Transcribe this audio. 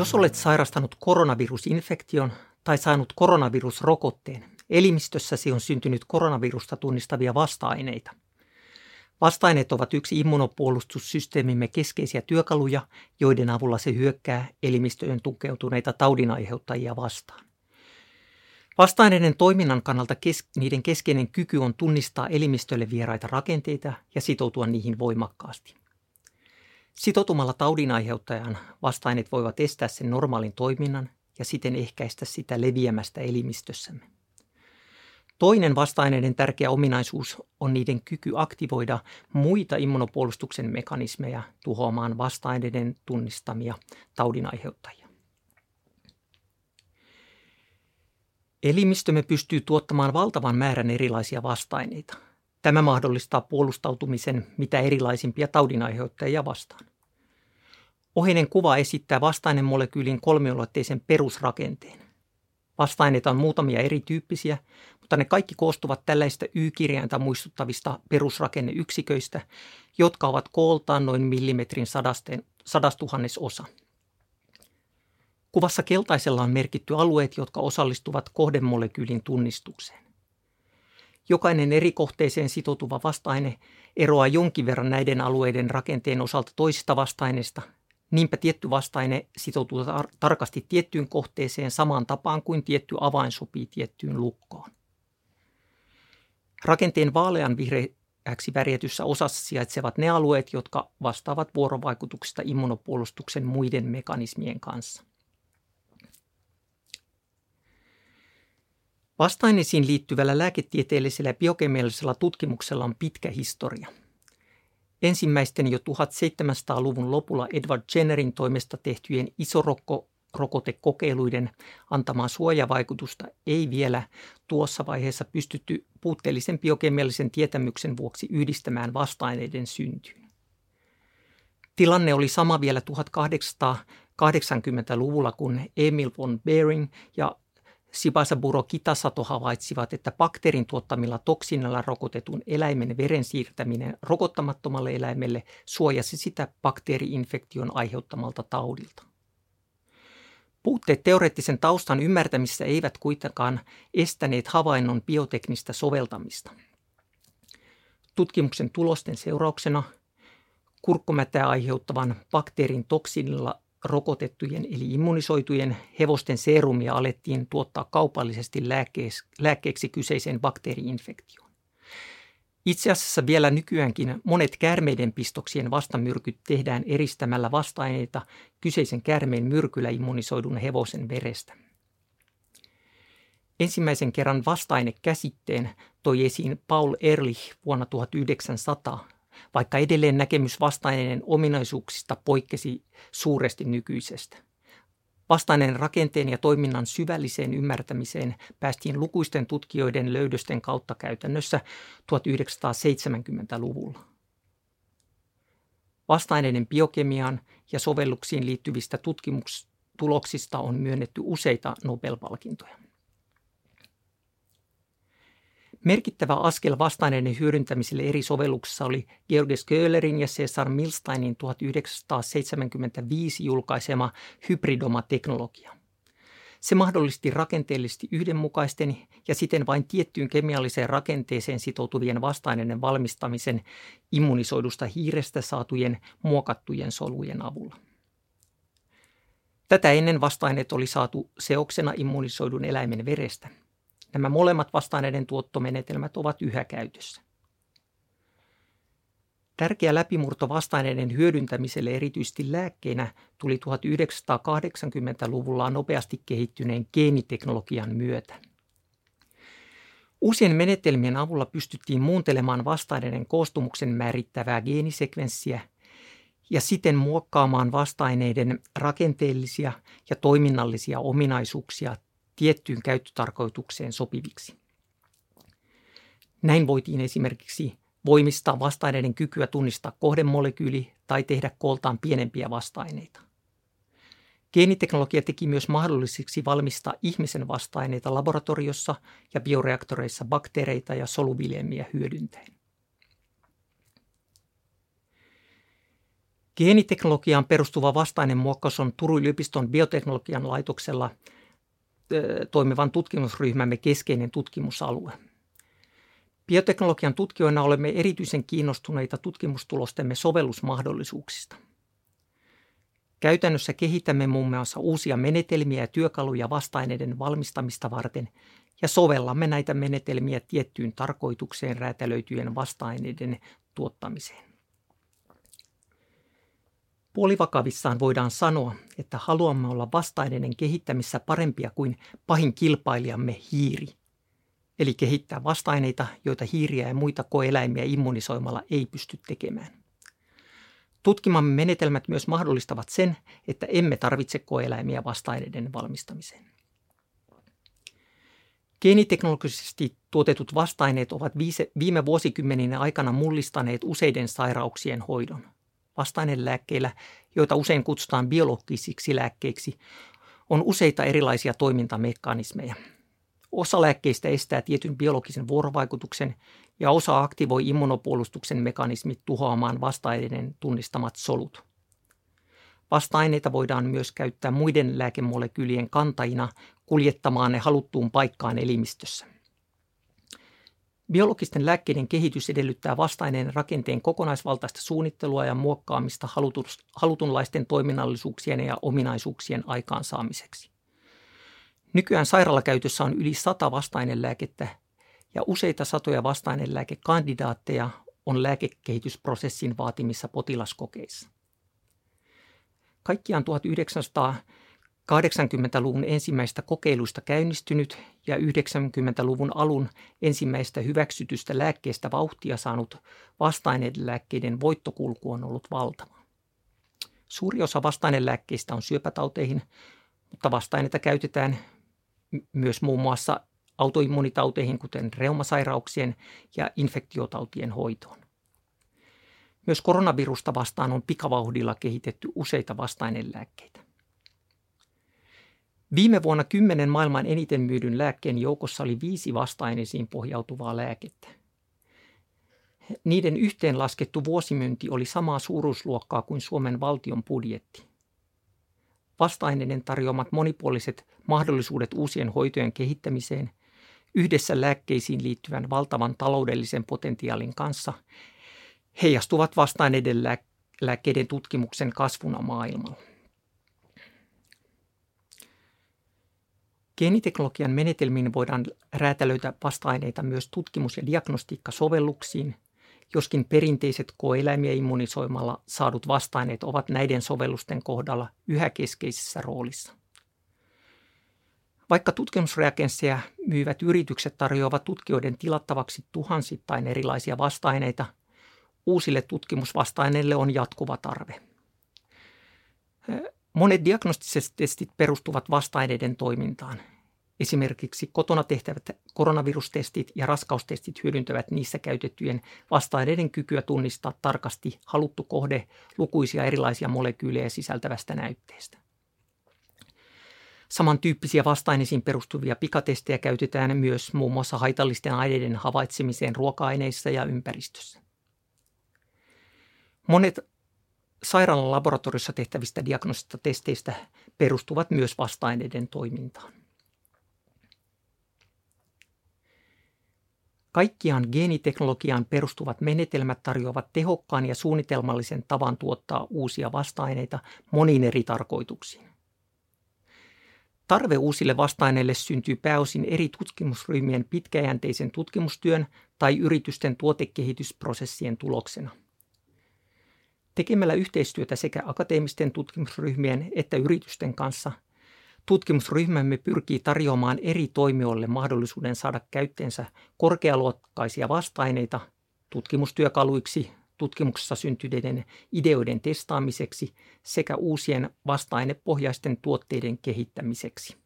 Jos olet sairastanut koronavirusinfektion tai saanut koronavirusrokotteen, elimistössäsi on syntynyt koronavirusta tunnistavia vasta-aineita. Vasta-aineet ovat yksi immunopuolustussysteemimme keskeisiä työkaluja, joiden avulla se hyökkää elimistöön tukeutuneita taudinaiheuttajia vastaan. Vasta-aineiden toiminnan kannalta kes- niiden keskeinen kyky on tunnistaa elimistölle vieraita rakenteita ja sitoutua niihin voimakkaasti. Sitoutumalla taudinaiheuttajan vasta-aineet voivat estää sen normaalin toiminnan ja siten ehkäistä sitä leviämästä elimistössämme. Toinen vasta-aineiden tärkeä ominaisuus on niiden kyky aktivoida muita immunopuolustuksen mekanismeja tuhoamaan vasta-aineiden tunnistamia taudinaiheuttajia. Elimistömme pystyy tuottamaan valtavan määrän erilaisia vasta-aineita. Tämä mahdollistaa puolustautumisen mitä erilaisimpia taudinaiheuttajia vastaan. Oheinen kuva esittää vastaainemolekyylin kolmiulotteisen perusrakenteen. Vastaineita on muutamia erityyppisiä, mutta ne kaikki koostuvat tällaista Y-kirjainta muistuttavista perusrakenneyksiköistä, jotka ovat kooltaan noin millimetrin sadasteen, sadastuhannesosa. Kuvassa keltaisella on merkitty alueet, jotka osallistuvat kohdemolekyylin tunnistukseen. Jokainen eri kohteeseen sitoutuva vastaine eroaa jonkin verran näiden alueiden rakenteen osalta toisista vastaineista – Niinpä tietty vastaine sitoutuu tar- tarkasti tiettyyn kohteeseen samaan tapaan kuin tietty avain sopii tiettyyn lukkoon. Rakenteen vaalean vihreäksi värjätyssä osassa sijaitsevat ne alueet, jotka vastaavat vuorovaikutuksesta immunopuolustuksen muiden mekanismien kanssa. Vastaineisiin liittyvällä lääketieteellisellä ja biokemiallisella tutkimuksella on pitkä historia – Ensimmäisten jo 1700-luvun lopulla Edward Jennerin toimesta tehtyjen isorokko rokotekokeiluiden antamaa suojavaikutusta ei vielä tuossa vaiheessa pystytty puutteellisen biokemiallisen tietämyksen vuoksi yhdistämään vasta-aineiden syntyyn. Tilanne oli sama vielä 1880-luvulla, kun Emil von Behring ja Sibasaburo Kitasato havaitsivat, että bakteerin tuottamilla toksinilla rokotetun eläimen veren siirtäminen rokottamattomalle eläimelle suojasi sitä bakteeriinfektion aiheuttamalta taudilta. Puutteet teoreettisen taustan ymmärtämisessä eivät kuitenkaan estäneet havainnon bioteknistä soveltamista. Tutkimuksen tulosten seurauksena kurkkumätää aiheuttavan bakteerin toksinilla rokotettujen eli immunisoitujen hevosten serumia alettiin tuottaa kaupallisesti lääkkeeksi kyseiseen bakteeriinfektioon. Itse asiassa vielä nykyäänkin monet käärmeiden pistoksien vastamyrkyt tehdään eristämällä vasta-aineita kyseisen käärmeen myrkyllä immunisoidun hevosen verestä. Ensimmäisen kerran vasta-ainekäsitteen toi esiin Paul Ehrlich vuonna 1900 vaikka edelleen näkemys vastainen ominaisuuksista poikkesi suuresti nykyisestä. Vastainen rakenteen ja toiminnan syvälliseen ymmärtämiseen päästiin lukuisten tutkijoiden löydösten kautta käytännössä 1970-luvulla. Vastaineiden biokemiaan ja sovelluksiin liittyvistä tutkimustuloksista on myönnetty useita Nobel-palkintoja. Merkittävä askel vastaineiden hyödyntämiselle eri sovelluksissa oli Georges Köhlerin ja Cesar Milsteinin 1975 julkaisema hybridoma-teknologia. Se mahdollisti rakenteellisesti yhdenmukaisten ja siten vain tiettyyn kemialliseen rakenteeseen sitoutuvien vastaineiden valmistamisen immunisoidusta hiirestä saatujen muokattujen solujen avulla. Tätä ennen vastaineet oli saatu seoksena immunisoidun eläimen verestä – Nämä molemmat vastaineiden tuottomenetelmät ovat yhä käytössä. Tärkeä läpimurto vastaineiden hyödyntämiselle erityisesti lääkkeinä tuli 1980-luvulla nopeasti kehittyneen geeniteknologian myötä. Uusien menetelmien avulla pystyttiin muuntelemaan vastaineiden koostumuksen määrittävää geenisekvenssiä ja siten muokkaamaan vastaineiden rakenteellisia ja toiminnallisia ominaisuuksia tiettyyn käyttötarkoitukseen sopiviksi. Näin voitiin esimerkiksi voimistaa vastaineiden kykyä tunnistaa kohdemolekyyli tai tehdä kooltaan pienempiä vastaineita. Geeniteknologia teki myös mahdollisiksi valmistaa ihmisen vastaineita laboratoriossa ja bioreaktoreissa bakteereita ja soluviljelmiä hyödyntäen. Geeniteknologiaan perustuva vastainen muokkaus on Turun yliopiston bioteknologian laitoksella toimivan tutkimusryhmämme keskeinen tutkimusalue. Bioteknologian tutkijoina olemme erityisen kiinnostuneita tutkimustulostemme sovellusmahdollisuuksista. Käytännössä kehitämme muun muassa uusia menetelmiä ja työkaluja vastaineiden valmistamista varten ja sovellamme näitä menetelmiä tiettyyn tarkoitukseen räätälöityjen vastaineiden tuottamiseen. Puolivakavissaan voidaan sanoa, että haluamme olla vastaineiden kehittämissä parempia kuin pahin kilpailijamme hiiri. Eli kehittää vastaineita, joita hiiriä ja muita koeläimiä immunisoimalla ei pysty tekemään. Tutkimamme menetelmät myös mahdollistavat sen, että emme tarvitse koeläimiä vastaineiden valmistamiseen. Geeniteknologisesti tuotetut vastaineet ovat viime vuosikymmenin aikana mullistaneet useiden sairauksien hoidon – vastainelääkkeillä, joita usein kutsutaan biologisiksi lääkkeiksi, on useita erilaisia toimintamekanismeja. Osa lääkkeistä estää tietyn biologisen vuorovaikutuksen ja osa aktivoi immunopuolustuksen mekanismit tuhoamaan vasta-aineiden tunnistamat solut. Vasta-aineita voidaan myös käyttää muiden lääkemolekyylien kantajina kuljettamaan ne haluttuun paikkaan elimistössä. Biologisten lääkkeiden kehitys edellyttää vastaineen rakenteen kokonaisvaltaista suunnittelua ja muokkaamista halutunlaisten toiminnallisuuksien ja ominaisuuksien aikaansaamiseksi. Nykyään sairaalakäytössä on yli sata vastainelääkettä ja useita satoja vastainelääkekandidaatteja on lääkekehitysprosessin vaatimissa potilaskokeissa. Kaikkiaan 1900 80-luvun ensimmäistä kokeiluista käynnistynyt ja 90-luvun alun ensimmäistä hyväksytystä lääkkeestä vauhtia saanut vastainelääkkeiden voittokulku on ollut valtava. Suuri osa vastainelääkkeistä on syöpätauteihin, mutta vastaineita käytetään myös muun muassa autoimmunitauteihin, kuten reumasairauksien ja infektiotautien hoitoon. Myös koronavirusta vastaan on pikavauhdilla kehitetty useita vastainelääkkeitä. Viime vuonna kymmenen maailman eniten myydyn lääkkeen joukossa oli viisi vasta-aineisiin pohjautuvaa lääkettä. Niiden yhteenlaskettu vuosimyynti oli samaa suuruusluokkaa kuin Suomen valtion budjetti. Vasta-aineiden tarjoamat monipuoliset mahdollisuudet uusien hoitojen kehittämiseen yhdessä lääkkeisiin liittyvän valtavan taloudellisen potentiaalin kanssa heijastuvat vasta-aineiden lääkkeiden tutkimuksen kasvuna maailmalla. Geeniteknologian menetelmiin voidaan räätälöitä vasta-aineita myös tutkimus- ja diagnostiikkasovelluksiin, joskin perinteiset koeläimiä immunisoimalla saadut vasta-aineet ovat näiden sovellusten kohdalla yhä keskeisessä roolissa. Vaikka tutkimusreagensseja myyvät yritykset tarjoavat tutkijoiden tilattavaksi tuhansittain erilaisia vasta-aineita, uusille tutkimusvasta-aineille on jatkuva tarve. Monet diagnostiset testit perustuvat vasta-aineiden toimintaan. Esimerkiksi kotona tehtävät koronavirustestit ja raskaustestit hyödyntävät niissä käytettyjen vasta-aineiden kykyä tunnistaa tarkasti haluttu kohde lukuisia erilaisia molekyylejä sisältävästä näytteestä. Samantyyppisiä vasta-aineisiin perustuvia pikatestejä käytetään myös muun muassa haitallisten aineiden havaitsemiseen ruoka-aineissa ja ympäristössä. Monet sairaalan laboratoriossa tehtävistä diagnostisista testeistä perustuvat myös vasta-aineiden toimintaan. Kaikkiaan geeniteknologiaan perustuvat menetelmät tarjoavat tehokkaan ja suunnitelmallisen tavan tuottaa uusia vasta-aineita moniin eri tarkoituksiin. Tarve uusille vasta-aineille syntyy pääosin eri tutkimusryhmien pitkäjänteisen tutkimustyön tai yritysten tuotekehitysprosessien tuloksena. Tekemällä yhteistyötä sekä akateemisten tutkimusryhmien että yritysten kanssa – Tutkimusryhmämme pyrkii tarjoamaan eri toimijoille mahdollisuuden saada käytteensä korkealuokkaisia vastaineita tutkimustyökaluiksi, tutkimuksessa syntyneiden ideoiden testaamiseksi sekä uusien vasta-ainepohjaisten tuotteiden kehittämiseksi.